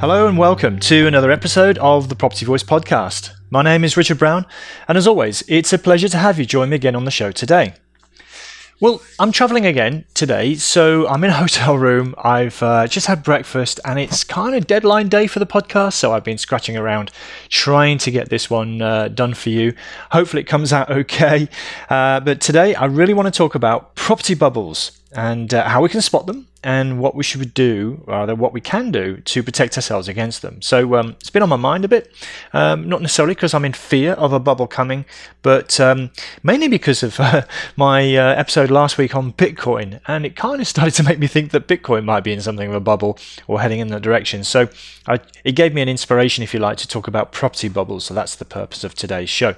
Hello and welcome to another episode of the Property Voice podcast. My name is Richard Brown, and as always, it's a pleasure to have you join me again on the show today. Well, I'm traveling again today, so I'm in a hotel room. I've uh, just had breakfast, and it's kind of deadline day for the podcast, so I've been scratching around trying to get this one uh, done for you. Hopefully, it comes out okay. Uh, but today, I really want to talk about property bubbles and uh, how we can spot them and what we should do, rather, what we can do to protect ourselves against them. So um, it's been on my mind a bit, um, not necessarily because I'm in fear of a bubble coming, but um, mainly because of uh, my uh, episode last week on Bitcoin, and it kind of started to make me think that Bitcoin might be in something of a bubble or heading in that direction. So I, it gave me an inspiration, if you like, to talk about property bubbles. So that's the purpose of today's show.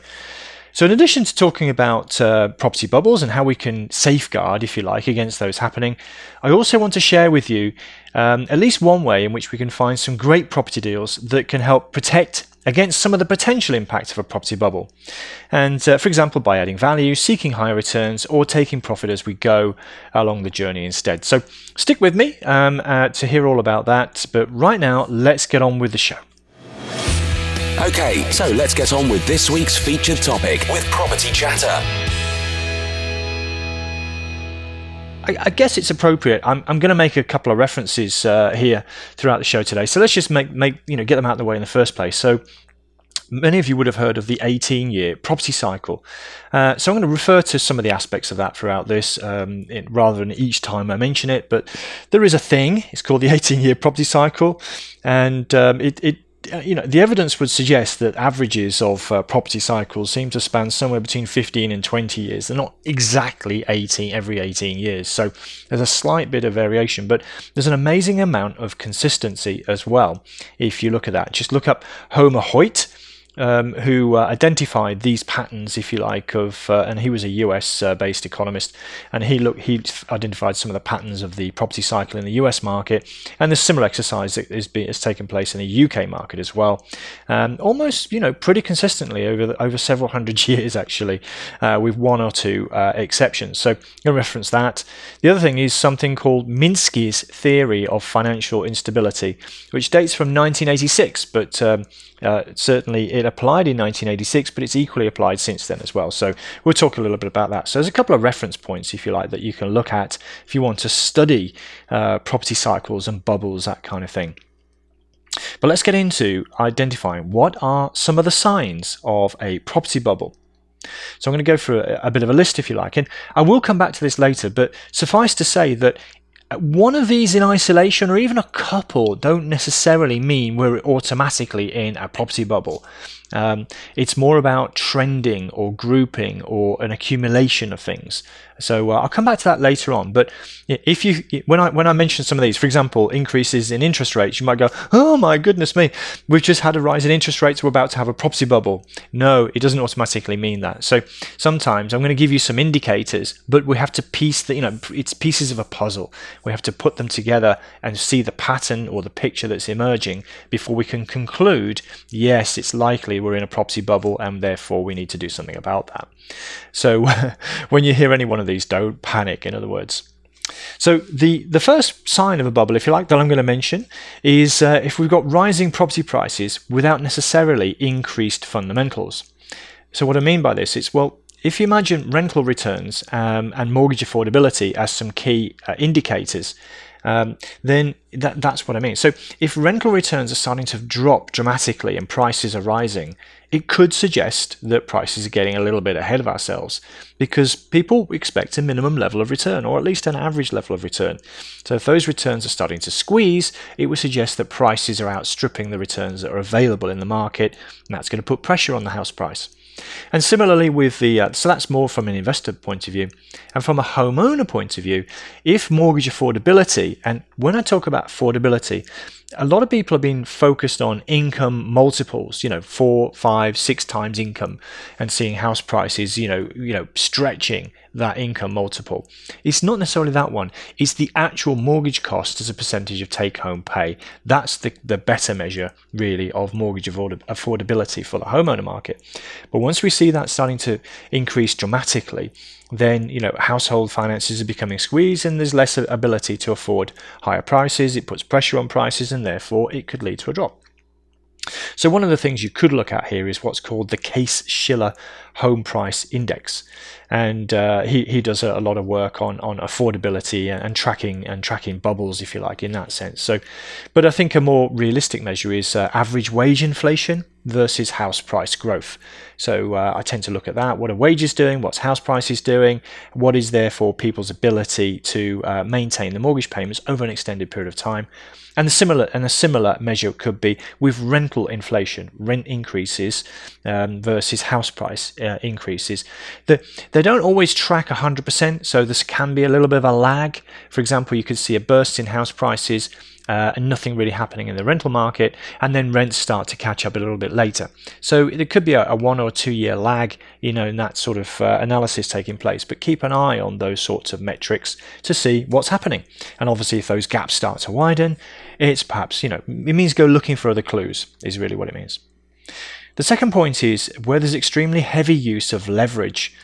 So, in addition to talking about uh, property bubbles and how we can safeguard, if you like, against those happening, I also want to share with you um, at least one way in which we can find some great property deals that can help protect against some of the potential impact of a property bubble. And uh, for example, by adding value, seeking higher returns, or taking profit as we go along the journey instead. So, stick with me um, uh, to hear all about that. But right now, let's get on with the show. Okay, so let's get on with this week's featured topic with Property Chatter. I, I guess it's appropriate. I'm, I'm going to make a couple of references uh, here throughout the show today. So let's just make, make you know get them out of the way in the first place. So many of you would have heard of the 18 year property cycle. Uh, so I'm going to refer to some of the aspects of that throughout this um, rather than each time I mention it. But there is a thing, it's called the 18 year property cycle, and um, it, it you know, the evidence would suggest that averages of uh, property cycles seem to span somewhere between 15 and 20 years. They're not exactly 18 every 18 years, so there's a slight bit of variation, but there's an amazing amount of consistency as well. If you look at that, just look up Homer Hoyt um, who uh, identified these patterns, if you like, of uh, and he was a US uh, based economist, and he looked he identified some of the patterns of the property cycle in the US market, and the similar exercise that is has taken place in the UK market as well, um, almost you know pretty consistently over the, over several hundred years actually, uh, with one or two uh, exceptions. So I'm going to reference that. The other thing is something called Minsky's theory of financial instability, which dates from 1986, but um, uh, certainly, it applied in 1986, but it's equally applied since then as well. So we'll talk a little bit about that. So there's a couple of reference points, if you like, that you can look at if you want to study uh, property cycles and bubbles, that kind of thing. But let's get into identifying what are some of the signs of a property bubble. So I'm going to go through a, a, bit of a list if you like, and I will come back to this later, but suffice to say that one of these in isolation or even a couple don't necessarily mean we're automatically in a property bubble. Um, it's more about trending or grouping or an accumulation of things. So uh, I'll come back to that later on. But if you, when I when I mention some of these, for example, increases in interest rates, you might go, "Oh my goodness me, we've just had a rise in interest rates. We're about to have a property bubble." No, it doesn't automatically mean that. So sometimes I'm going to give you some indicators, but we have to piece the, you know, it's pieces of a puzzle. We have to put them together and see the pattern or the picture that's emerging before we can conclude, yes, it's likely we're in a property bubble and therefore we need to do something about that. So when you hear any one of these, don't panic, in other words. So the, the first sign of a bubble, if you like, that I'm going to mention is uh, if we've got rising property prices without necessarily increased fundamentals. So what I mean by this is, well, if you imagine rental returns um, and mortgage affordability as some key uh, indicators, um, then that, that's what I mean. So if rental returns are starting to drop dramatically and prices are rising, it could suggest that prices are getting a little bit ahead of ourselves because people expect a minimum level of return or at least an average level of return. So if those returns are starting to squeeze, it would suggest that prices are outstripping the returns that are available in the market, and that's going to put pressure on the house price. And similarly with the, uh, so that's more from an investor point of view. And from a homeowner point of view, if mortgage affordability, and when I talk about affordability, a lot of people have been focused on income multiples, you know, four, five, six times income, and seeing house prices, you know, you know, stretching that income multiple. It's not necessarily that one. It's the actual mortgage cost as a percentage of take-home pay. That's the, the better measure, really, of mortgage affordability for the homeowner market. But once we see that starting to increase dramatically, then you know household finances are becoming squeezed and there's less ability to afford higher prices. It puts pressure on prices and therefore it could lead to a drop. So one of the things you could look at here is what's called the Case-Shiller Home Price Index, and uh, he he does a, lot of work on on affordability and, and, tracking and tracking bubbles, if you like, in that sense. So, but I think a more realistic measure is uh, average wage inflation versus house price growth. So uh, I tend to look at that. What are wages doing? What's house prices doing? What is therefore people's ability to uh, maintain the mortgage payments over an extended period of time? And a similar and a similar measure could be with rental inflation, rent increases um, versus house price uh, increases. The, they don't always track 100%, so this can be a little bit of a lag. For example, you could see a burst in house prices uh, and nothing really happening in the rental market, and then rents start to catch up a little bit later. So there could be a, a one or two year lag, you know, in that sort of uh, analysis taking place. But keep an eye on those sorts of metrics to see what's happening. And obviously, if those gaps start to widen, it's perhaps you know it means go looking for other clues. Is really what it means. The second point is where there's extremely heavy use of leverage.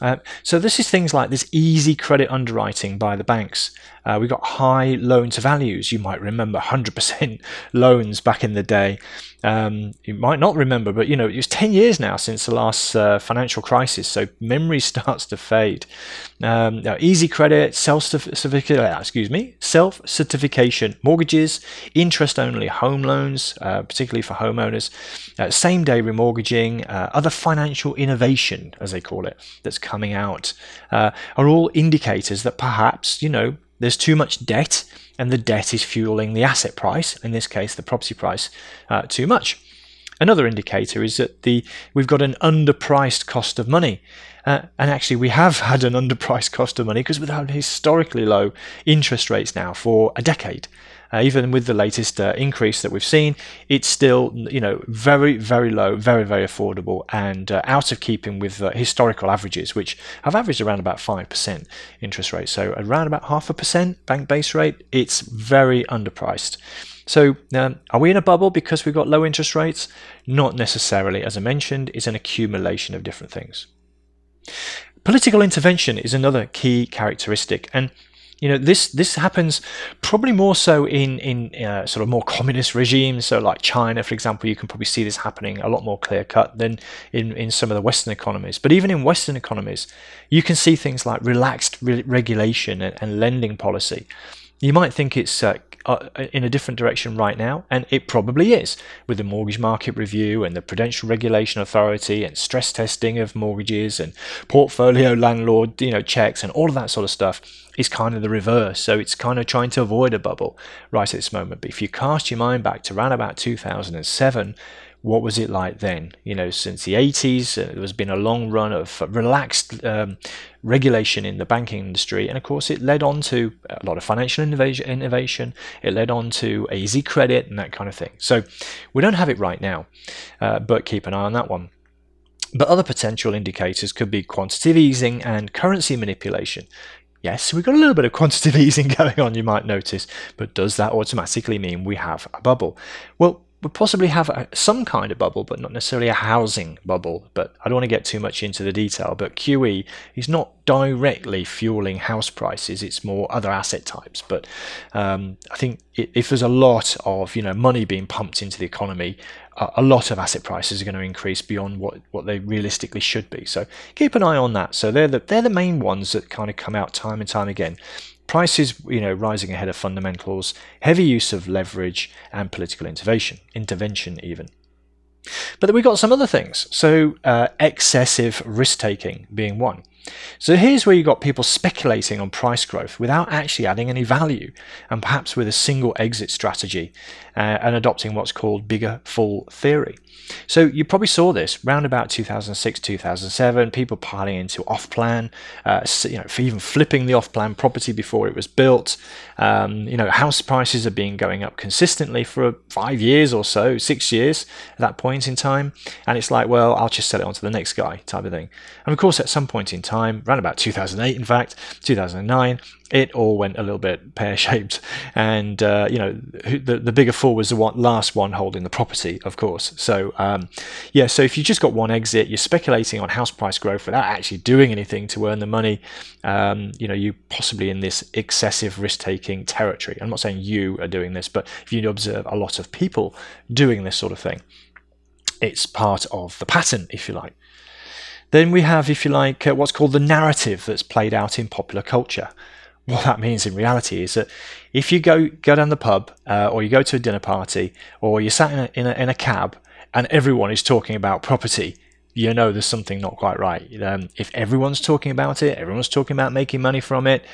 Uh, so this is things like this easy credit underwriting by the banks. Uh, we got high loan to values. You might remember 100% loans back in the day. Um, you might not remember, but you know it was 10 years now since the last uh, financial crisis, so memory starts to fade. Um, now, easy credit, self certificate, uh, excuse me, self certification mortgages, interest only home loans, uh, particularly for homeowners, uh, same day remortgaging, other financial innovation, as they call it, that's coming out, uh, are all indicators that perhaps you know there's too much debt and the debt is fueling the asset price, in this case the property price, uh, too much. Another indicator is that the we've got an underpriced cost of money. Uh, and actually, we have had an underpriced cost of money because we've had historically low interest rates now for a decade. Uh, even with the latest uh, increase that we've seen, it's still you know very very low, very very affordable, and uh, out of keeping with uh, historical averages, which have averaged around about five percent interest rate. So around about half a percent bank base rate, it's very underpriced. So, um, are we in a bubble because we've got low interest rates? Not necessarily. As I mentioned, it's an accumulation of different things. Political intervention is another key characteristic, and you know this this happens probably more so in in uh, sort of more communist regimes. So like china for example you can probably see this happening a lot more clear cut than in in some of the western economies. But even in western economies you can see things like relaxed re- regulation and, and, lending policy. You might think it's uh, uh, in a different direction right now, and it probably is, with the mortgage market review and the Prudential Regulation Authority and stress testing of mortgages and portfolio landlord, you know, checks and all of that sort of stuff is kind of the reverse. So it's kind of trying to avoid a bubble right at this moment. But if you cast your mind back to around about 2007, what was it like then? You know, since the 80s, uh, there's been a long run of relaxed um, regulation in the banking industry, and of course, it led on to a lot of financial innovation. It led on to easy credit and that kind of thing. So we don't have it right now, uh, but keep an eye on that one. But other potential indicators could be quantitative easing and currency manipulation. Yes, we've got a little bit of quantitative easing going on, you might notice, but does that automatically mean we have a bubble? Well, would possibly have a, some kind of bubble, but not necessarily a housing bubble. But I don't want to get too much into the detail. But QE is not directly fueling house prices; it's more other asset types. But um, I think if there's a lot of you know money being pumped into the economy, a lot of asset prices are going to increase beyond what, what they realistically should be. So keep an eye on that. So they're the they're the main ones that kind of come out time and time again prices you know rising ahead of fundamentals, heavy use of leverage and political intervention, intervention even. But we got some other things. So uh, excessive risk taking being one. So here's where you got people speculating on price growth without actually adding any value, and perhaps with a single exit strategy uh, and adopting what's called bigger fool theory. So you probably saw this round about 2006, 2007, people piling into off-plan, uh, you know, even flipping the off-plan property before it was built. Um, you know, house prices have been going up consistently for five years or so, six years at that point in time, and it's like, well, I'll just sell it on to the next guy type of thing. And of course, at some point in time, around about 2008, in fact, 2009, it all went a little bit pear-shaped, and uh, you know the the bigger fool was the one, last one holding the property, of course. So um, yeah, so if you just got one exit, you're speculating on house price growth without actually doing anything to earn the money. Um, you know, you possibly in this excessive risk-taking territory. I'm not saying you are doing this, but if you observe a lot of people doing this sort of thing, it's part of the pattern, if you like. Then we have, if you like, uh, what's called the narrative that's played out in popular culture what that means in reality is that if you go go down the pub uh, or you go to a dinner party or you're sat in a, in a, in a cab and everyone is talking about property you know there's something not quite right. Um, if everyone's talking about it everyone's talking about making money from it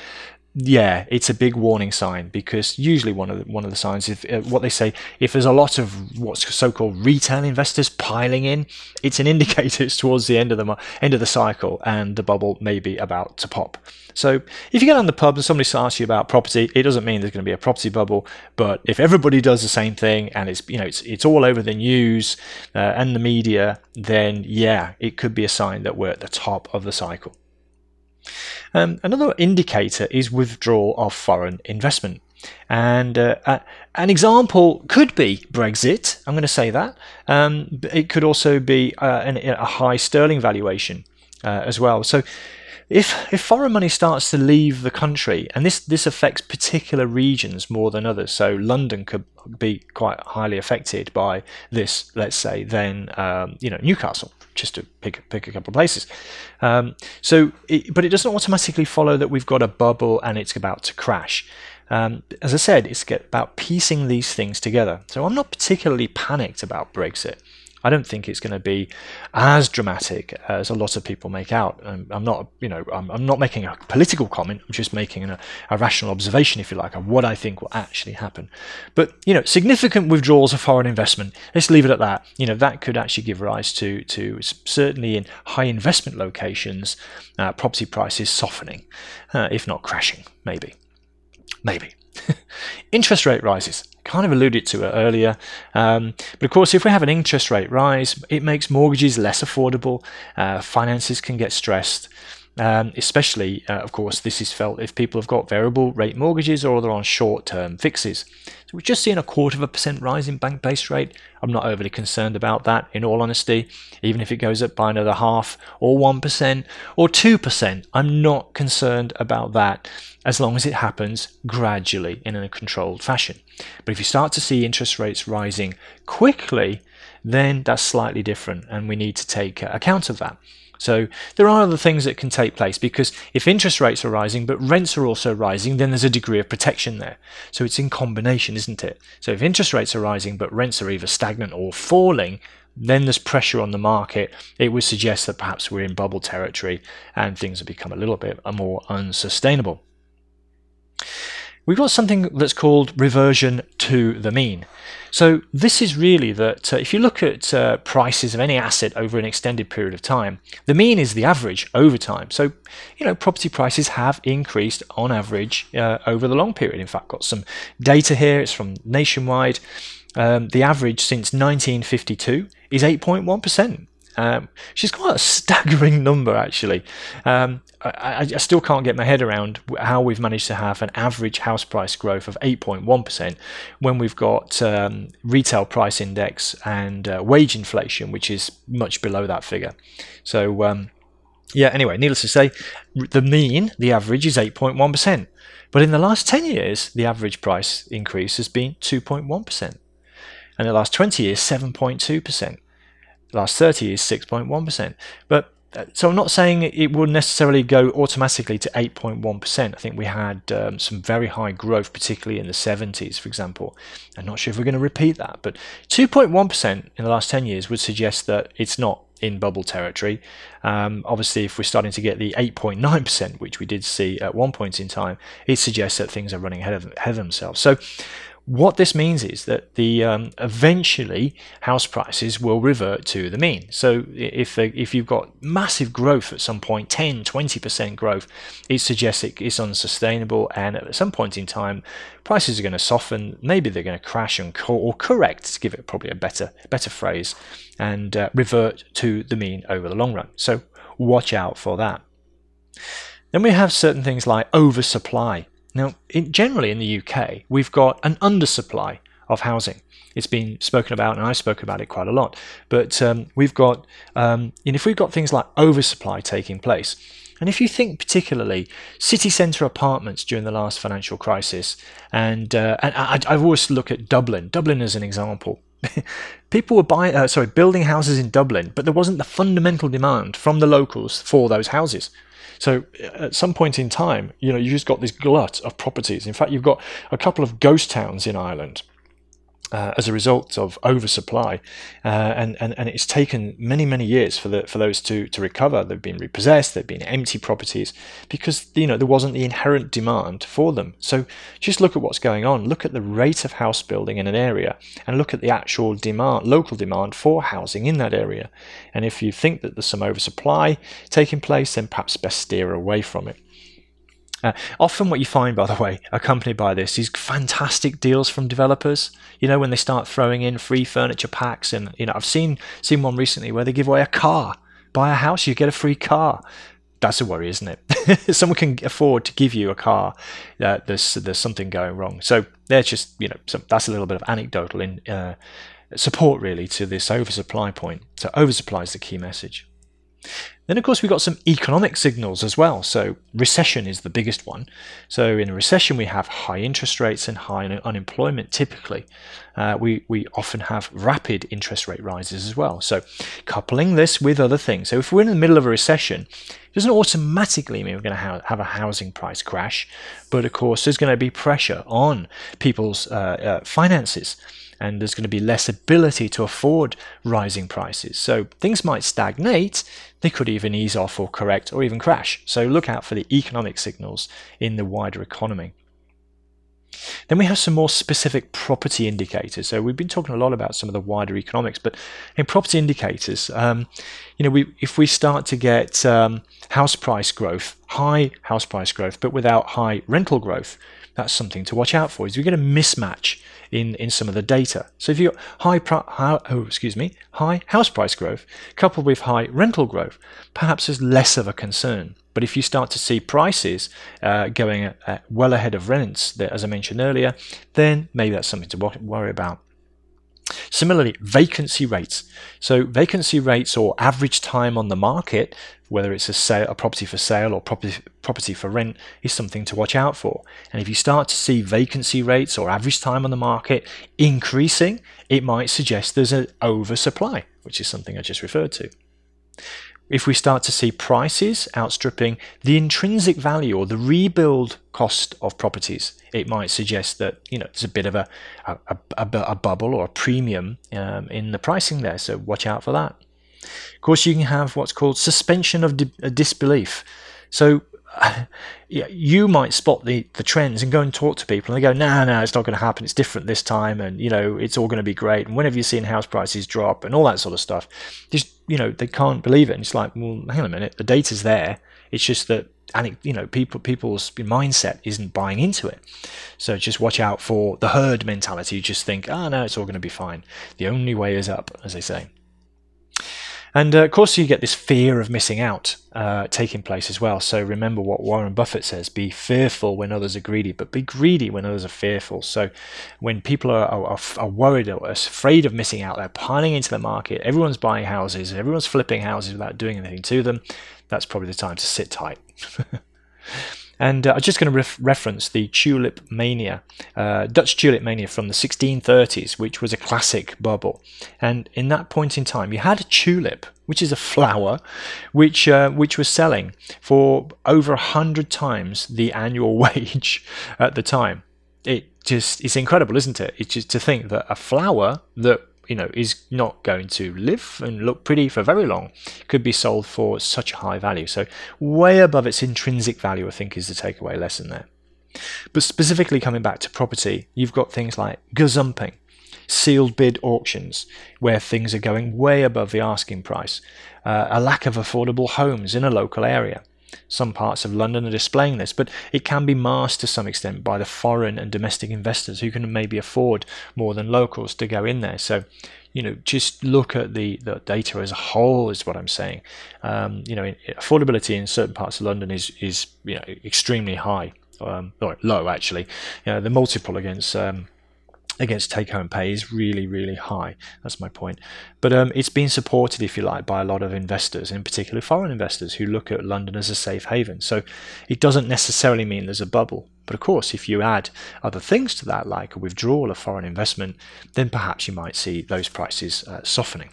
yeah, it's a big warning sign because usually one of the, one of the signs, if uh, what they say, if there's a lot of what's so-called retail investors piling in, it's an indicator it's towards the end of the end of the cycle and the bubble may be about to pop. So if you get on the pub and somebody asks you about property, it doesn't mean there's going to be a property bubble. But if everybody does the same thing and it's you know it's it's all over the news uh, and the media, then yeah, it could be a sign that we're at the top of the cycle. Um, another indicator is withdrawal of foreign investment. And uh, uh, an example could be Brexit. I'm going to say that. Um, it could also be uh, an, a high sterling valuation uh, as well. So if if foreign money starts to leave the country, and this this affects particular regions more than others, so London could be quite highly affected by this, let's say, than um, you know Newcastle just to pick pick a couple of places. Um, so, it, but it doesn't automatically follow that we've got a bubble and it's about to crash. Um, as I said, it's about piecing these things together. So I'm not particularly panicked about Brexit. I don't think it's going to be as dramatic as a lot of people make out. I'm, I'm not, you know, I'm, I'm, not making a political comment. I'm just making a, a rational observation, if you like, of what I think will actually happen. But you know, significant withdrawals of foreign investment. Let's leave it at that. You know, that could actually give rise to to certainly in high investment locations, uh, property prices softening, uh, if not crashing, maybe, maybe. interest rate rises. Kind of alluded to it earlier. Um, but of course, if we have an interest rate rise, it makes mortgages less affordable. Uh, finances can get stressed. Um, especially, uh, of course, this is felt if people have got variable rate mortgages or they're on short term fixes. So we've just seen a quarter of a percent rise in bank base rate. I'm not overly concerned about that, in all honesty. Even if it goes up by another half or 1% or 2%, I'm not concerned about that as long as it happens gradually in a controlled fashion. But if you start to see interest rates rising quickly, then that's slightly different and we need to take account of that. So there are other things that can take place because if interest rates are rising but rents are also rising, then there's a degree of protection there. So it's in combination, isn't it? So if interest rates are rising but rents are either stagnant or falling, then there's pressure on the market. It would suggest that perhaps we're in bubble territory and things have become a little bit more unsustainable. We've got something that's called reversion to the mean. So this is really that uh, if you look at uh, prices of any asset over an extended period of time, the mean is the average over time. So you know property prices have increased on average uh, over the long period. In fact, got some data here. It's from Nationwide. Um, the average since 1952 is 8.1 percent. Um, she's quite a staggering number, actually. Um, I, I, still can't get my head around how we've managed to have an average house price growth of 8.1% when we've got um, retail price index and uh, wage inflation, which is much below that figure. So, um, yeah, anyway, needless to say, the mean, the average is 8.1%. But in the last 10 years, the average price increase has been 2.1%. And the last 20 years, 7.2% last 30 is 6.1%. But so I'm not saying it will necessarily go automatically to 8.1%. I think we had um, some very high growth, particularly in the 70s, for example. I'm not sure if we're going to repeat that, but 2.1% in the last 10 years would suggest that it's not in bubble territory. Um, obviously, if we're starting to get the 8.9%, which we did see at one point in time, it suggests that things are running ahead of, ahead of themselves. So what this means is that the um, eventually house prices will revert to the mean. So if if you've got massive growth at some point, 10, 20% growth, it suggests it is unsustainable, and at some point in time, prices are going to soften. Maybe they're going to crash and co- or correct, to give it probably a better better phrase, and uh, revert to the mean over the long run. So watch out for that. Then we have certain things like oversupply. Now, in, generally in the UK, we've got an undersupply of housing. It's been spoken about, and I spoke about it quite a lot. But um, we've got, um, and if we've got things like oversupply taking place, and if you think particularly city centre apartments during the last financial crisis, and uh, and I, I always look at Dublin, Dublin as an example. People were buying, uh, sorry, building houses in Dublin, but there wasn't the fundamental demand from the locals for those houses. So at some point in time, you know, you just got this glut of properties. In fact, you've got a couple of ghost towns in Ireland uh, as a result of oversupply, uh, and, and and it's taken many many years for the for those to to recover. They've been repossessed, they've been empty properties because you know there wasn't the inherent demand for them. So just look at what's going on. Look at the rate of house building in an area, and look at the actual demand, local demand for housing in that area. And if you think that there's some oversupply taking place, then perhaps best steer away from it. Uh, often, what you find, by the way, accompanied by this, is fantastic deals from developers. You know, when they start throwing in free furniture packs, and you know, I've seen seen one recently where they give away a car. Buy a house, you get a free car. That's a worry, isn't it? Someone can afford to give you a car. Uh, there's there's something going wrong. So there's just you know some, that's a little bit of anecdotal in uh, support really to this oversupply point. So oversupply is the key message. Then, of course, we've got some economic signals as well. So, recession is the biggest one. So, in a recession, we have high interest rates and high unemployment typically. Uh, we, we often have rapid interest rate rises as well. So, coupling this with other things. So, if we're in the middle of a recession, it doesn't automatically mean we're going to have a housing price crash. But, of course, there's going to be pressure on people's uh, uh, finances and there's going to be less ability to afford rising prices. So things might stagnate, they could even ease off or correct or even crash. So look out for the economic signals in the wider economy. Then we have some more specific property indicators. So we've been talking a lot about some of the wider economics, but in property indicators, um, you know, we, if we start to get um, house price growth, high house price growth, but without high rental growth, that's something to watch out for. Is we get a mismatch in, in some of the data. So if you've got high, oh, excuse me, high house price growth coupled with high rental growth, perhaps there's less of a concern. But if you start to see prices uh, going at, at well ahead of rents, that, as I mentioned earlier, then maybe that's something to worry about. Similarly, vacancy rates. So vacancy rates or average time on the market, whether it's a sale, a property for sale or property property for rent, is something to watch out for. And if you start to see vacancy rates or average time on the market increasing, it might suggest there's an oversupply, which is something I just referred to. If we start to see prices outstripping the intrinsic value or the rebuild cost of properties, it might suggest that you know there's a bit of a a, a, a bubble or a premium um, in the pricing there. So watch out for that. Of course, you can have what's called suspension of di- disbelief. So you might spot the, the trends and go and talk to people, and they go, "No, nah, no, nah, it's not going to happen. It's different this time, and you know, it's all going to be great." And whenever you're house prices drop and all that sort of stuff, just you know, they can't believe it. And it's like, well, hang on a minute, the data's there. It's just that, and you know, people people's mindset isn't buying into it. So just watch out for the herd mentality. You just think, "Ah, oh, no, it's all going to be fine." The only way is up, as they say. And uh, of course, you get this fear of missing out uh, taking place as well. So remember what Warren Buffett says be fearful when others are greedy, but be greedy when others are fearful. So when people are, are, are worried or afraid of missing out, they're piling into the market, everyone's buying houses, everyone's flipping houses without doing anything to them, that's probably the time to sit tight. And uh, I'm just going to ref- reference the tulip mania, uh, Dutch tulip mania from the 1630s, which was a classic bubble. And in that point in time, you had a tulip, which is a flower, which uh, which was selling for over a hundred times the annual wage at the time. It just it's incredible, isn't it? It's just to think that a flower that you know is not going to live and look pretty for very long could be sold for such a high value. So way above its intrinsic value i think is the takeaway lesson there. But specifically coming back to property you've got things like gazumping sealed bid auctions where things are going way above the asking price uh, a lack of affordable homes in a local area some parts of London are displaying this, but it can be masked to some extent by the foreign and domestic investors who can maybe afford more than locals to go in there. So, you know, just look at the, the data as a whole, is what I'm saying. Um, you know, affordability in certain parts of London is is you know extremely high, um, or low actually. You know, the multiple against um, against take home pay is really, really high. That's my point. But um, it's been supported, if you like, by a lot of investors, in particular foreign investors who look at London as a safe haven. So it doesn't necessarily mean there's a bubble. But of course, if you add other things to that, like a withdrawal of foreign investment, then perhaps you might see those prices uh, softening.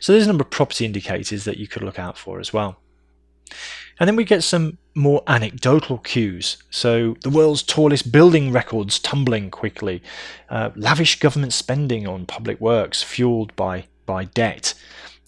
So there's a number of property indicators that you could look out for as well. And then we get some more anecdotal cues. So, the world's tallest building records tumbling quickly, uh, lavish government spending on public works fueled by, by debt,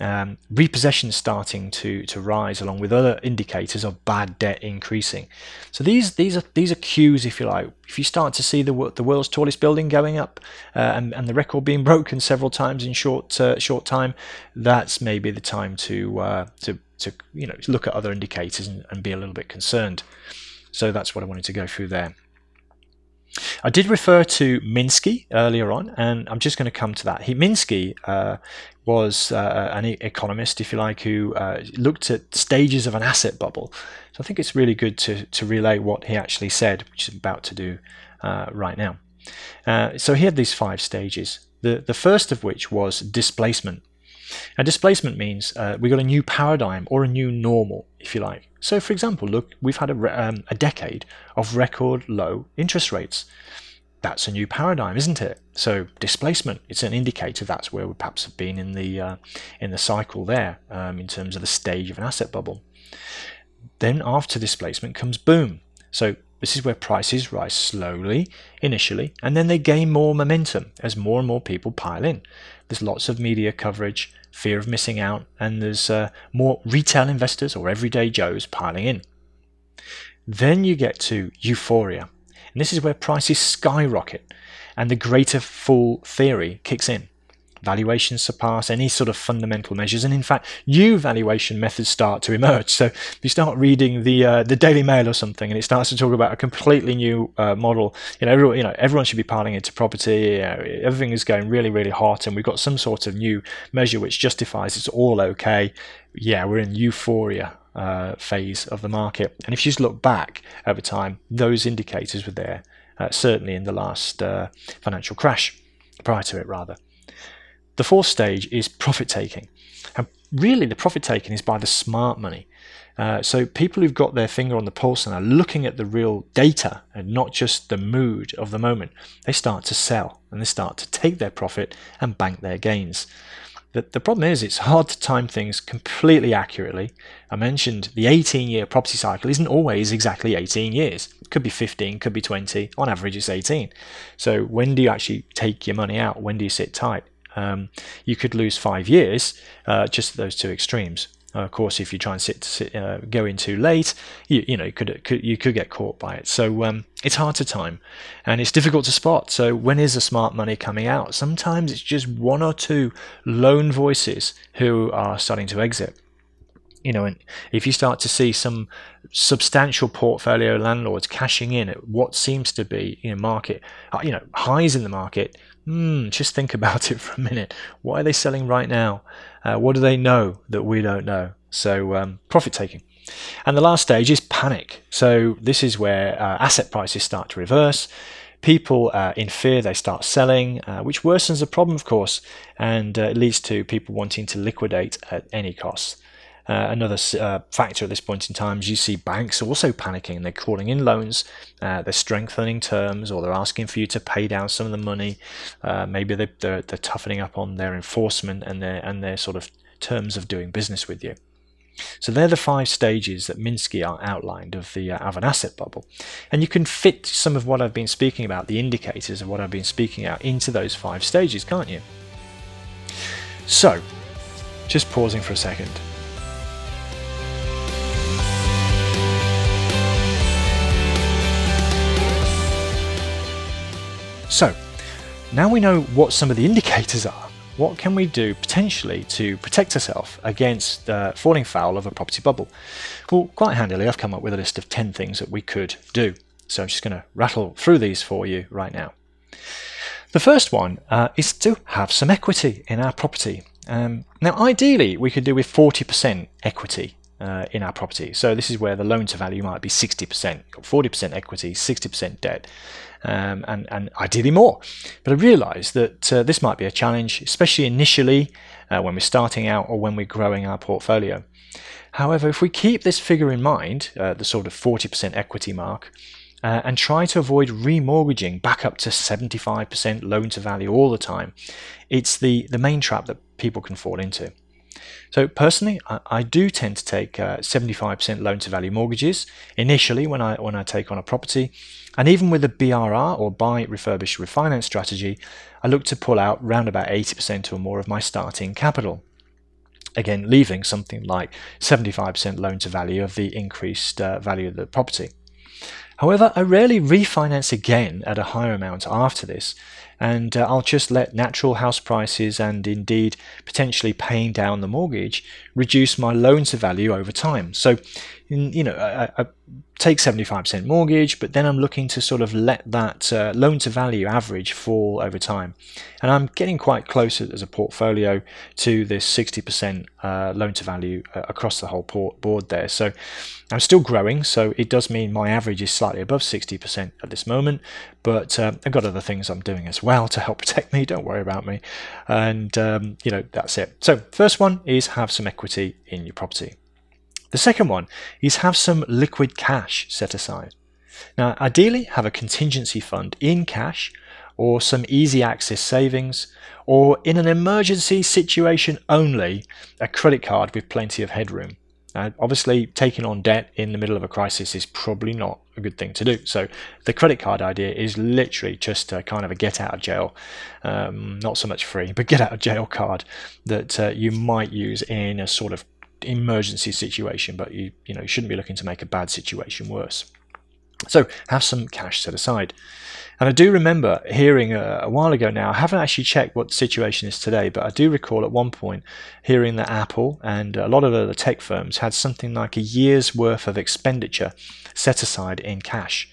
um, repossession starting to, to rise along with other indicators of bad debt increasing. So these these are these are cues, if you like. If you start to see the the world's tallest building going up uh, and, and the record being broken several times in short uh, short time, that's maybe the time to uh, to to you know look at other indicators and, and be a little bit concerned. So that's what I wanted to go through there. I did refer to Minsky earlier on, and I'm just going to come to that. He, Minsky uh, was uh, an economist, if you like, who uh, looked at stages of an asset bubble. So I think it's really good to, to relay what he actually said, which is about to do uh, right now. Uh, so he had these five stages. The, the first of which was displacement. And displacement means uh, we got a new paradigm or a new normal, if you like. So, for example, look, we've had a, um, a decade of record low interest rates. That's a new paradigm, isn't it? So, displacement, it's an indicator that's where we perhaps have been in the, uh, in the cycle there um, in terms of the stage of an asset bubble. Then, after displacement comes boom. So, this is where prices rise slowly initially, and then they gain more momentum as more and more people pile in. There's lots of media coverage, fear of missing out, and there's uh, more retail investors or everyday Joes piling in. Then you get to euphoria, and this is where prices skyrocket and the greater fool theory kicks in valuations surpass any sort of fundamental measures, and in fact, new valuation methods start to emerge. So you start reading the uh, the Daily Mail or something, and it starts to talk about a completely new uh, model, you know, everyone, you know, everyone should be piling into property. Everything is going really, really hot, and we've got some sort of new measure which justifies it's all okay. Yeah, we're in euphoria uh, phase of the market. And if you just look back over time, those indicators were there, uh, certainly in the last uh, financial crash, prior to it rather. The fourth stage is profit taking. And really, the profit taking is by the smart money. Uh, so people who've got their finger on the pulse and are looking at the real data and not just the mood of the moment, they start to sell and they start to take their profit and bank their gains. The, the problem is it's hard to time things completely accurately. I mentioned the 18 year property cycle isn't always exactly 18 years. It could be 15, could be 20. On average, it's 18. So when do you actually take your money out? When do you sit tight? Um, you could lose five years uh, just those two extremes. Uh, of course, if you try and sit, sit uh, go in too late, you, you know you could, could, you could get caught by it. So um, it's hard to time, and it's difficult to spot. So when is the smart money coming out? Sometimes it's just one or two lone voices who are starting to exit you know, and if you start to see some substantial portfolio landlords cashing in at what seems to be, you know, market, uh, you know, highs in the market, hmm, just think about it for a minute. Why are they selling right now? Uh, what do they know that we don't know? So, um, profit taking. And the last stage is panic. So, this is where uh, asset prices start to reverse. People uh, in fear, they start selling, uh, which worsens the problem, of course, and uh, leads to people wanting to liquidate at any cost. Uh, another uh, factor at this point in time is you see banks also panicking. And they're calling in loans, uh, they're strengthening terms, or they're asking for you to pay down some of the money. Uh, maybe they're, they're, they're, toughening up on their enforcement and their and their sort of terms of doing business with you. So they're the five stages that Minsky outlined of the uh, of an asset bubble, and you can fit some of what I've been speaking about, the indicators of what I've been speaking out, into those five stages, can't you? So, just pausing for a second. So, now we know what some of the indicators are what can we do potentially to protect ourselves against uh, falling foul of a property bubble? Well, quite handily, I've come up with a list of 10 things that we could do. So I'm just going to rattle through these for you right now. The first one uh, is to have some equity in our property. Um, now, ideally, we could do with 40% equity uh, in our property. So this is where the loan to value might be 60%, 40% equity, 60% debt um, and, and ideally more. But I realised that uh, this might be a challenge, especially initially uh, when we're starting out or when we're growing our portfolio. However, if we keep this figure in mind, uh, the sort of 40% equity mark, uh, and try to avoid remortgaging back up to 75% loan to value all the time, it's the, the main trap that people can fall into. So personally, I, I do tend to take uh, 75% loan to value mortgages initially when I when I take on a property, and even with a BRR or buy refurbish refinance strategy, I look to pull out round about 80% or more of my starting capital. Again, leaving something like 75% loan to value of the increased uh, value of the property. However, I rarely refinance again at a higher amount after this, and uh, I'll just let natural house prices and indeed potentially paying down the mortgage reduce my loan to value over time. So, you know, I, I, take 75% mortgage, but then I'm looking to sort of let that uh, loan to value average fall over time. And I'm getting quite close as a portfolio to this 60% uh, loan to value uh, across the whole board there. So I'm still growing, so it does mean my average is slightly above 60% at this moment, but uh, I've got other things I'm doing as well to help protect me. Don't worry about me. And, um, you know, that's it. So, first one is have some equity in your property. The second one is have some liquid cash set aside. Now, ideally, have a contingency fund in cash or some easy access savings, or in an emergency situation only, a credit card with plenty of headroom. Now, obviously, taking on debt in the middle of a crisis is probably not a good thing to do. So, the credit card idea is literally just a kind of a get out of jail, um, not so much free, but get out of jail card that uh, you might use in a sort of emergency situation, but you you know you shouldn't be looking to make a bad situation worse. So have some cash set aside. And I do remember hearing a, a, while ago now, I haven't actually checked what the situation is today, but I do recall at one point hearing that Apple and a lot of other tech firms had something like a year's worth of expenditure set aside in cash.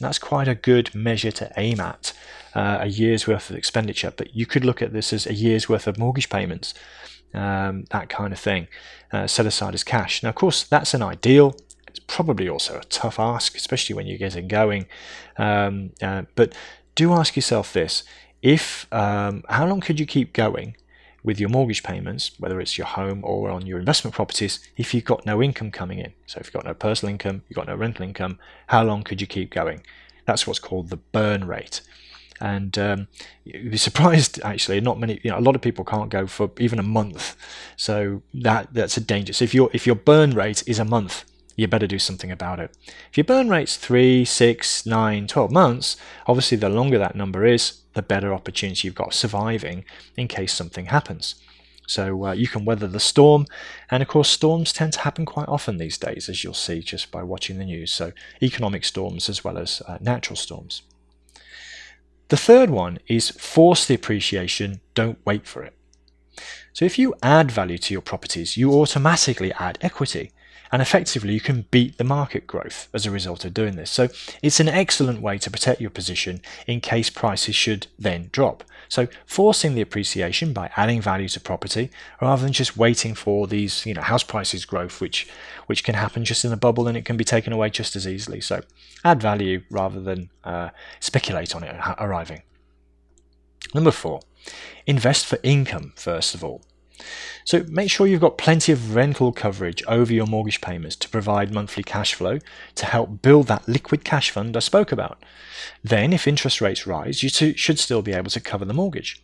That's quite a good measure to aim at, uh, a year's worth of expenditure. But you could look at this as a year's worth of mortgage payments um, that kind of thing, uh, set aside as cash. Now, of course, that's an ideal. It's probably also a tough ask, especially when you're getting going. Um, uh, but do ask yourself this: if um, how long could you keep going with your mortgage payments, whether it's your home or on your investment properties, if you've got no income coming in? So, if you've got no personal income, you've got no rental income, how long could you keep going? That's what's called the burn rate and um, you'd be surprised actually not many you know a lot of people can't go for even a month. So that that's a danger. So if your if your burn rate is a month you better do something about it. If your burn rate's three six nine 12 months obviously the longer that number is the better opportunity you've got surviving in case something happens. So uh, you can weather the storm. And of course storms tend to happen quite often these days as you'll see just by watching the news. So economic storms as well as uh, natural storms the third one is force the appreciation, don't wait for it. So if you add value to your properties, you automatically add equity and effectively you can beat the market growth as a result of doing this. So it's an excellent way to protect your position in case prices should then drop. So forcing the appreciation by adding value to property rather than just waiting for these, you know, house prices growth which which can happen just in a bubble and it can be taken away just as easily. So add value rather than uh, speculate on it arriving. Number 4. Invest for income first of all. So make sure you've got plenty of rental coverage over your mortgage payments to provide monthly cash flow to help build that liquid cash fund I spoke about. Then, if interest rates rise, you should still be able to cover the mortgage.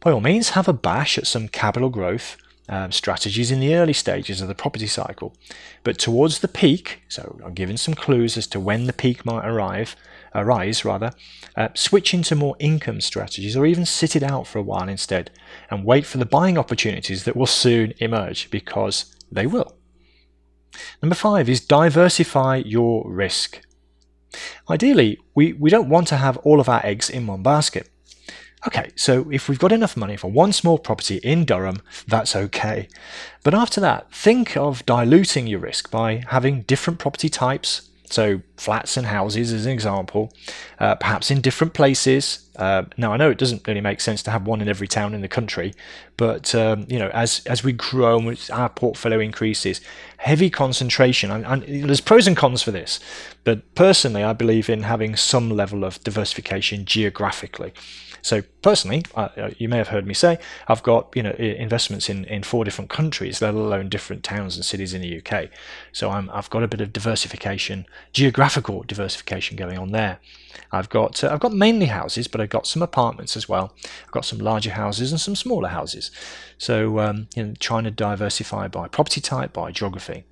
By all means, have a bash at some capital growth um, strategies in the early stages of the property cycle. But towards the peak, so I'm giving some clues as to when the peak might arrive, arise rather, uh, switch into more income strategies or even sit it out for a while instead and wait for the buying opportunities that will soon emerge because they will. Number five is diversify your risk. Ideally, we, we don't want to have all of our eggs in one basket. Okay, so if we've got enough money for one small property in Durham, that's okay. But after that, think of diluting your risk by having different property types, so flats and houses as an example, uh, perhaps in different places. Uh, now I know it doesn't really make sense to have one in every town in the country, but um, you know as as we grow and our portfolio increases, heavy concentration. And, and, there's pros and cons for this, but personally I believe in having some level of diversification geographically. So personally, uh, you may have heard me say I've got you know investments in, in four different countries, let alone different towns and cities in the UK. So i have got a bit of diversification, geographical diversification going on there. I've got uh, I've got mainly houses, but I've got some apartments as well. I've got some larger houses and some smaller houses. So um, you know, trying to diversify by property type, by geography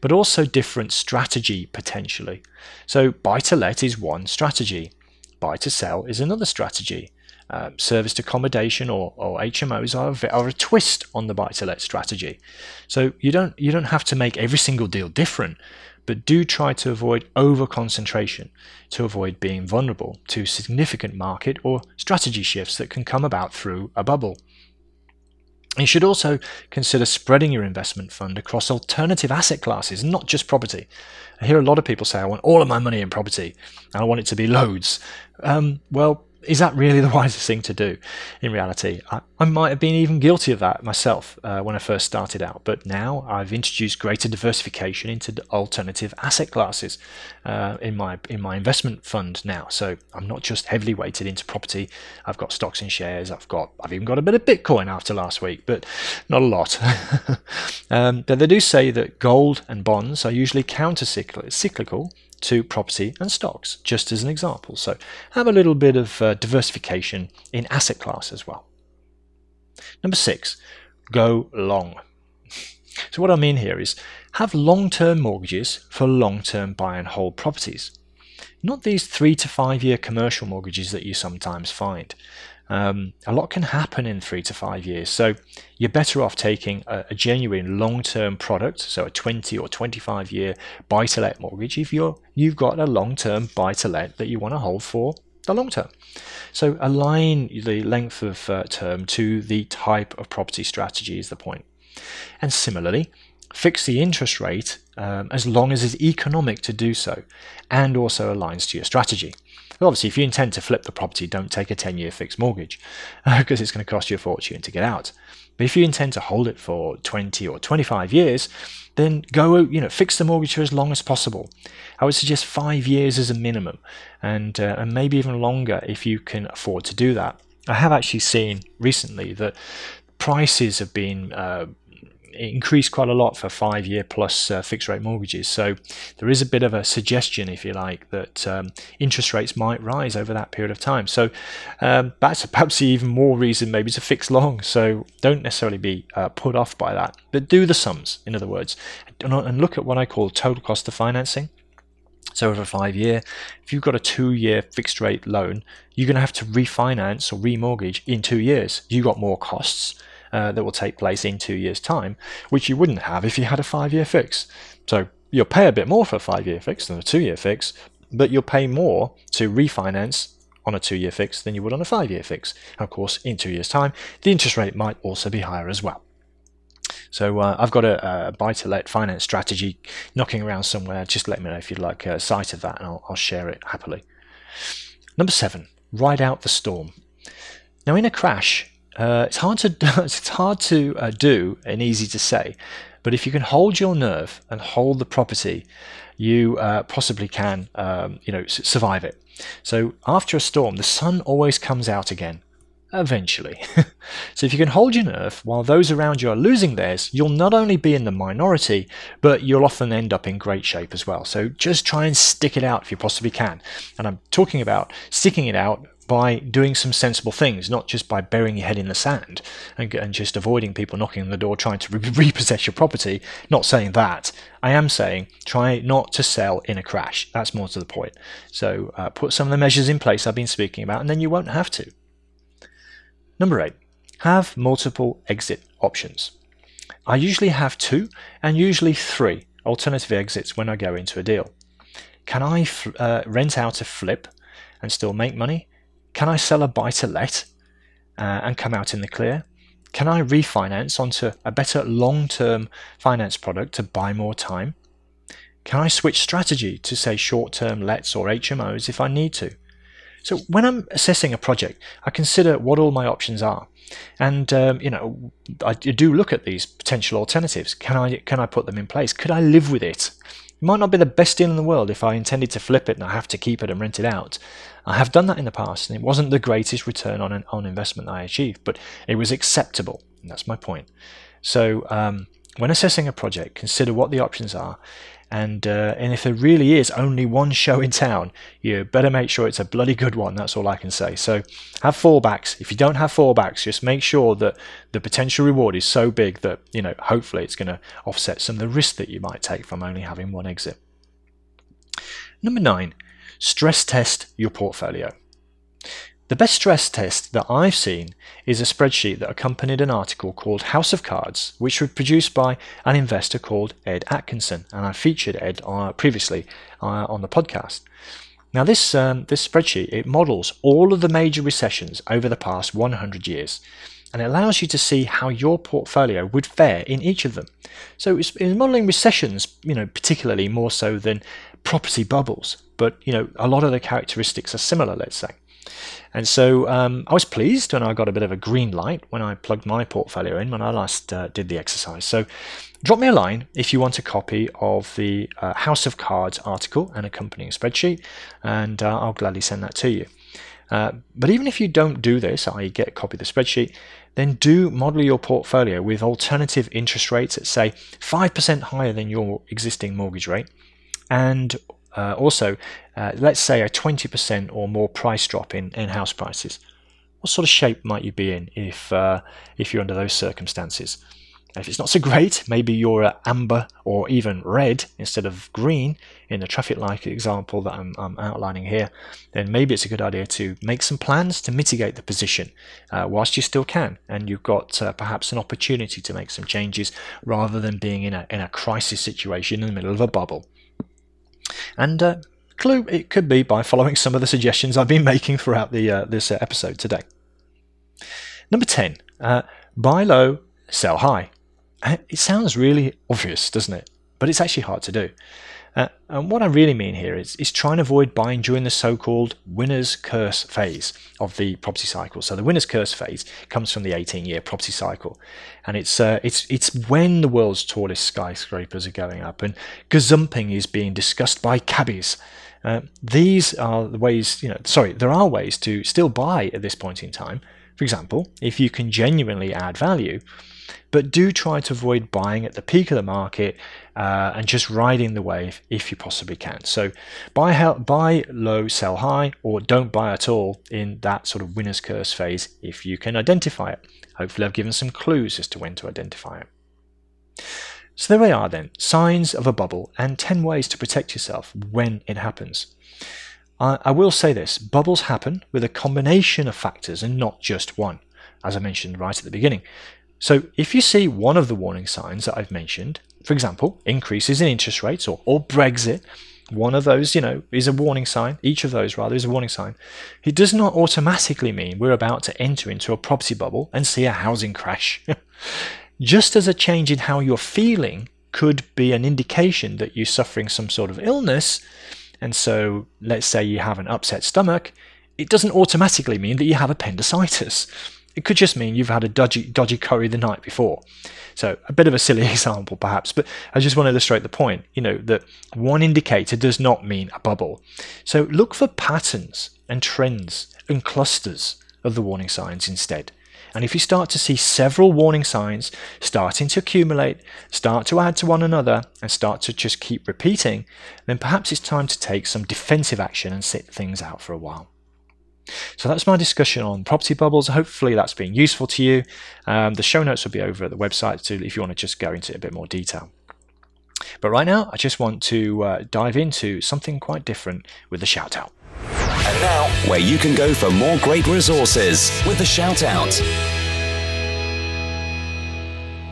but also different strategy potentially. So buy to let is one strategy, buy to sell is another strategy, um, serviced accommodation or, or HMOs are, are a twist on the buy-to-let strategy. So you don't you don't have to make every single deal different, but do try to avoid over concentration to avoid being vulnerable to significant market or strategy shifts that can come about through a bubble. You should also consider spreading your investment fund across alternative asset classes, not just property. I hear a lot of people say, I want all of my money in property and I want it to be loads. Um, well, is that really the wisest thing to do in reality? I, I might have been even guilty of that myself uh, when I first started out, but now I've introduced greater diversification into alternative asset classes uh, in my in my investment fund now. So I'm not just heavily weighted into property. I've got stocks and shares. I've got I've even got a bit of Bitcoin after last week, but not a lot. um, but they do say that gold and bonds are usually counter cyclical to property and stocks, just as an example. So have a little bit of uh, diversification in asset class as well. Number six, go long. So what I mean here is have long-term mortgages for long-term buy and hold properties. Not these three to five year commercial mortgages that you sometimes find. Um, a lot can happen in three to five years. So you're better off taking a, a genuine long-term product, so a 20 or 25 year buy-to-let mortgage if you're you've got a long-term buy-to-let that you want to hold for the long term. So align the length of uh, term to the type of property strategy is the point. And similarly, fix the interest rate um, as long as it's economic to do so and also aligns to your strategy. Obviously, if you intend to flip the property, don't take a 10 year fixed mortgage because it's going to cost you a fortune to get out. But if you intend to hold it for 20 or 25 years, then go, you know, fix the mortgage for as long as possible. I would suggest five years as a minimum, and, uh, and maybe even longer if you can afford to do that. I have actually seen recently that prices have been uh, increased quite a lot for five year plus uh, fixed rate mortgages. So there is a bit of a suggestion, if you like, that um, interest rates might rise over that period of time. So um, that's perhaps even more reason maybe to fix long. So don't necessarily be uh, put off by that, but do the sums, in other words, and look at what I call total cost of financing. So over five year, if you've got a two year fixed rate loan, you're going to have to refinance or remortgage in two years. You've got more costs uh, that will take place in two years' time, which you wouldn't have if you had a five year fix. So you'll pay a bit more for a five year fix than a two year fix, but you'll pay more to refinance on a two year fix than you would on a five year fix. And of course, in two years' time, the interest rate might also be higher as well. So uh, I've got a, a buy-to-let finance strategy knocking around somewhere. Just let me know if you'd like a sight of that, and I'll, I'll share it happily. Number seven, ride out the storm. Now, in a crash, uh, it's hard to it's hard to uh, do and easy to say, but if you can hold your nerve and hold the property, you uh, possibly can um, you know survive it. So after a storm, the sun always comes out again. eventually. so if you can hold your nerve while those around you are losing theirs, you'll not only be in the minority, but you'll often end up in great shape as well. So just try and stick it out if you possibly can. And I'm talking about sticking it out by doing some sensible things, not just by burying your head in the sand and, and just avoiding people knocking on the door trying to re- repossess your property. Not saying that. I am saying try not to sell in a crash. That's more to the point. So uh, put some of the measures in place I've been speaking about, and then you won't have to. Number eight, have multiple exit options. I usually have two and usually three alternative exits when I go into a deal. Can I f- uh, rent out a flip and still make money? Can I sell a buy to let uh, and come out in the clear? Can I refinance onto a better long term finance product to buy more time? Can I switch strategy to say short term lets or HMOs if I need to? So when I'm assessing a project, I consider what all my options are, and um, you know I do look at these potential alternatives. Can I can I put them in place? Could I live with it? It might not be the best deal in the world if I intended to flip it and I have to keep it and rent it out. I have done that in the past, and it wasn't the greatest return on an, on investment I achieved, but it was acceptable. And that's my point. So um, when assessing a project, consider what the options are, and uh, and if there really is only one show in town, you better make sure it's a bloody good one. That's all I can say. So have fallbacks. If you don't have fallbacks, just make sure that the potential reward is so big that you know hopefully it's going to offset some of the risk that you might take from only having one exit. Number nine, stress test your portfolio. The best stress test that I've seen is a spreadsheet that accompanied an article called House of Cards, which was produced by an investor called Ed Atkinson, and I featured Ed uh, previously uh, on the podcast. Now, this um, this spreadsheet it models all of the major recessions over the past 100 years, and it allows you to see how your portfolio would fare in each of them. So it's, it's modeling recessions, you know, particularly more so than property bubbles, but you know, a lot of the characteristics are similar, let's say. And so um, I was pleased when I got a bit of a green light when I plugged my portfolio in when I last uh, did the exercise. So drop me a line if you want a copy of the uh, House of Cards article and accompanying spreadsheet, and uh, I'll gladly send that to you. Uh, but even if you don't do this, i.e., get a copy of the spreadsheet, then do model your portfolio with alternative interest rates at, say, 5% higher than your existing mortgage rate and uh, also, uh, let's say a 20% or more price drop in, in house prices. What sort of shape might you be in if uh, if you're under those circumstances? If it's not so great, maybe you're amber or even red instead of green in the traffic light example that I'm, I'm, outlining here, then maybe it's a good idea to make some plans to mitigate the position uh, whilst you still can. And you've got uh, perhaps an opportunity to make some changes rather than being in a, in a crisis situation in the middle of a bubble. And uh, clue, it could be by following some of the suggestions I've been making throughout the uh, this uh, episode today. Number 10, uh, buy low, sell high. Uh, it sounds really obvious, doesn't it? But it's actually hard to do. Uh, and what I really mean here is, is try and avoid buying during the so-called winner's curse phase of the property cycle. So the winner's curse phase comes from the 18-year property cycle, and it's uh, it's it's when the world's tallest skyscrapers are going up and gazumping is being discussed by cabbies. Uh, these are the ways, you know, sorry, there are ways to still buy at this point in time. For example, if you can genuinely add value, but do try to avoid buying at the peak of the market uh, and just riding the wave if you possibly can. So buy buy low, sell high, or don't buy at all in that sort of winner's curse phase if you can identify it. Hopefully, I've given some clues as to when to identify it. So there we are then, signs of a bubble and 10 ways to protect yourself when it happens. I, I will say this, bubbles happen with a combination of factors and not just one, as I mentioned right at the beginning. So if you see one of the warning signs that I've mentioned, for example, increases in interest rates or, or Brexit, one of those, you know, is a warning sign. Each of those, rather, is a warning sign. It does not automatically mean we're about to enter into a property bubble and see a housing crash. Just as a change in how you're feeling could be an indication that you're suffering some sort of illness, and so let's say you have an upset stomach, it doesn't automatically mean that you have appendicitis. It could just mean you've had a dodgy, dodgy curry the night before. So a bit of a silly example, perhaps, but I just want to illustrate the point. You know that one indicator does not mean a bubble. So look for patterns and trends and clusters of the warning signs instead. And if you start to see several warning signs starting to accumulate, start to add to one another, and start to just keep repeating, then perhaps it's time to take some defensive action and sit things out for a while. So that's my discussion on property bubbles. Hopefully that's been useful to you. Um, the show notes will be over at the website too if you want to just go into a bit more detail. But right now, I just want to uh, dive into something quite different with the shout out. And now, where you can go for more great resources with the shout out.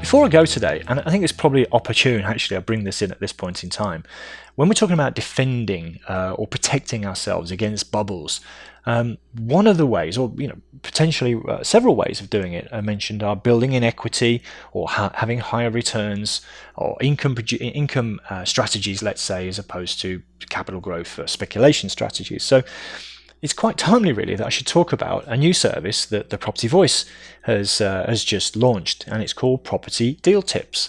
Before I go today, and I think it's probably opportune actually, I bring this in at this point in time. When we're talking about defending uh, or protecting ourselves against bubbles, um, one of the ways, or you know, potentially uh, several ways of doing it, I mentioned are building in equity or ha- having higher returns or income income uh, strategies, let's say, as opposed to capital growth uh, speculation strategies. So it's quite timely, really, that I should talk about a new service that the Property Voice has uh, has just launched, and it's called Property Deal Tips.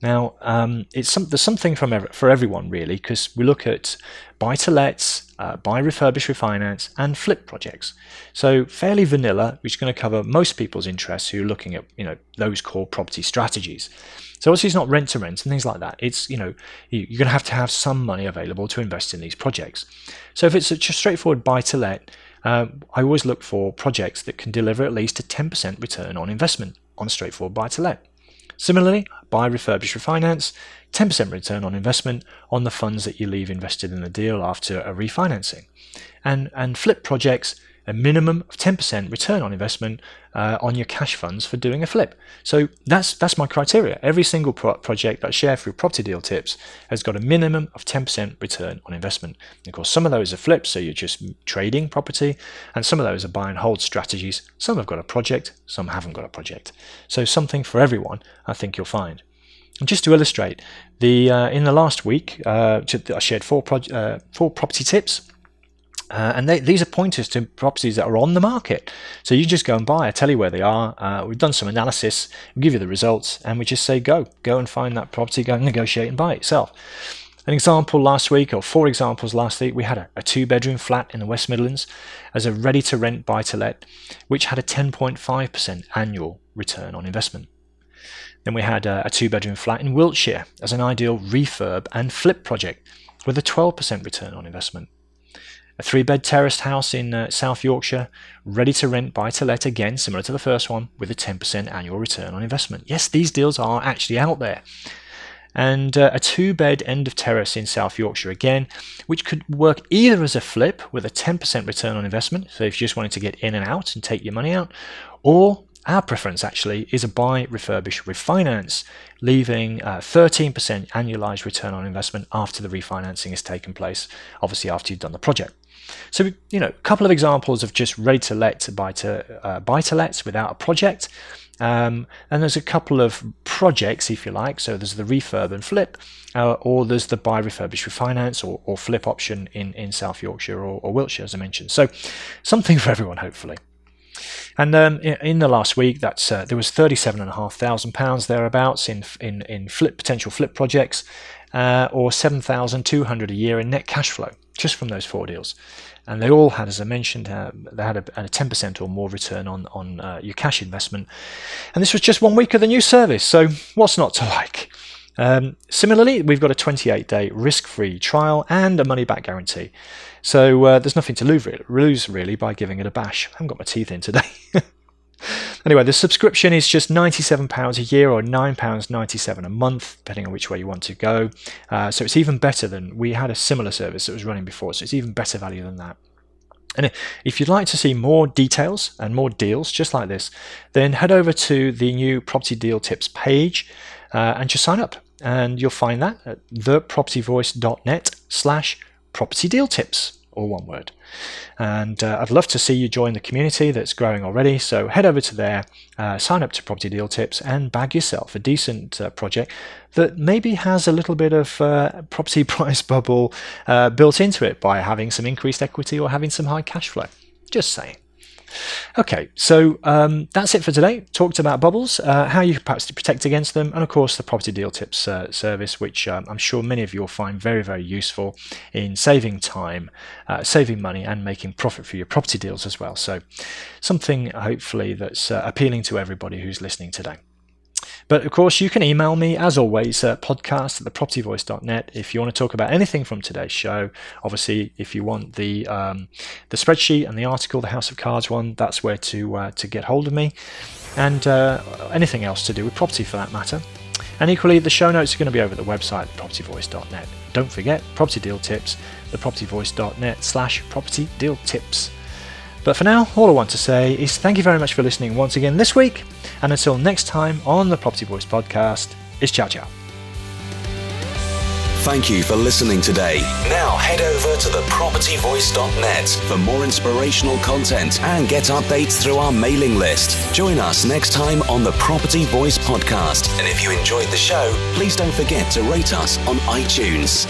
Now, um, it's some, there's something from ev- for everyone really, because we look at buy to lets, uh, buy refurbish refinance, and flip projects. So fairly vanilla, which is going to cover most people's interests who are looking at you know those core property strategies. So obviously it's not rent to rent and things like that. It's you know you're going to have to have some money available to invest in these projects. So if it's a straightforward buy to let, uh, I always look for projects that can deliver at least a 10% return on investment on a straightforward buy to let. Similarly, buy, refurbish, refinance, 10% return on investment on the funds that you leave invested in the deal after a refinancing. And, and flip projects, a minimum of 10% return on investment uh, on your cash funds for doing a flip. So that's that's my criteria. Every single pro- project that I share through Property Deal Tips has got a minimum of 10% return on investment. And of course, some of those are flips, so you're just trading property, and some of those are buy and hold strategies. Some have got a project, some haven't got a project. So something for everyone, I think you'll find. And just to illustrate, the uh, in the last week, uh, I shared four, pro- uh, four property tips uh, and they, these are pointers to properties that are on the market. So you just go and buy. I tell you where they are. Uh, we've done some analysis. We give you the results, and we just say go, go and find that property, go and negotiate and buy it yourself. An example last week, or four examples last week, we had a, a two-bedroom flat in the West Midlands as a ready-to-rent buy-to-let, which had a 10.5% annual return on investment. Then we had a, a two-bedroom flat in Wiltshire as an ideal refurb and flip project with a 12% return on investment a three bed terraced house in uh, South Yorkshire, ready to rent buy to let again, similar to the first one, with a 10% annual return on investment. Yes, these deals are actually out there. And uh, a two bed end of terrace in South Yorkshire again, which could work either as a flip with a 10% return on investment, so if you just wanted to get in and out and take your money out, or our preference actually is a buy, refurbish, refinance, leaving uh, 13% annualized return on investment after the refinancing has taken place, obviously after you've done the project. So, you know, a couple of examples of just ready to let to buy to uh, buy to lets without a project. Um, and there's a couple of projects, if you like. So there's the refurb and flip, uh, or there's the buy, refurbish, refinance, or, or flip option in, in South Yorkshire or, or Wiltshire, as I mentioned. So something for everyone, hopefully. And um, in, the last week, that's uh, there was thirty-seven and a half thousand pounds thereabouts in in in flip potential flip projects, uh, or seven thousand two hundred a year in net cash flow just from those four deals. And they all had, as I mentioned, uh, they had a, a, 10% or more return on, on uh, your cash investment. And this was just one week of the new service. So, what's not to like? Um, similarly, we've got a 28 day risk free trial and a money back guarantee. So, uh, there's nothing to lose really by giving it a bash. I haven't got my teeth in today. Anyway, the subscription is just £97 a year or £9.97 a month, depending on which way you want to go. Uh, so it's even better than we had a similar service that was running before, so it's even better value than that. And if you'd like to see more details and more deals just like this, then head over to the new Property Deal Tips page uh, and just sign up. And you'll find that at thepropertyvoice.net slash property deal tips all one word. And uh, I'd love to see you join the community that's growing already. So head over to there, uh, sign up to Property Deal Tips, and bag yourself a decent uh, project that maybe has a little bit of uh, property price bubble uh, built into it by having some increased equity or having some high cash flow. Just saying. Okay, so um, that's it for today. Talked about bubbles, uh, how you perhaps protect against them, and of course the property deal tips uh, service, which um, I'm sure many of you will find very, very useful in saving time, uh, saving money, and making profit for your property deals as well. So, something hopefully that's uh, appealing to everybody who's listening today. But of course, you can email me as always at podcast at thepropertyvoice.net if you want to talk about anything from today's show. Obviously, if you want the um, the spreadsheet and the article, the House of Cards one, that's where to uh, to get hold of me, and uh, anything else to do with property for that matter. And equally, the show notes are going to be over at the website, thepropertyvoice.net. Don't forget, property deal tips, thepropertyvoice.net slash property deal tips. But for now, all I want to say is thank you very much for listening once again this week, and until next time on the Property Voice podcast, it's ciao ciao. Thank you for listening today. Now head over to thepropertyvoice.net for more inspirational content and get updates through our mailing list. Join us next time on the Property Voice podcast. And if you enjoyed the show, please don't forget to rate us on iTunes.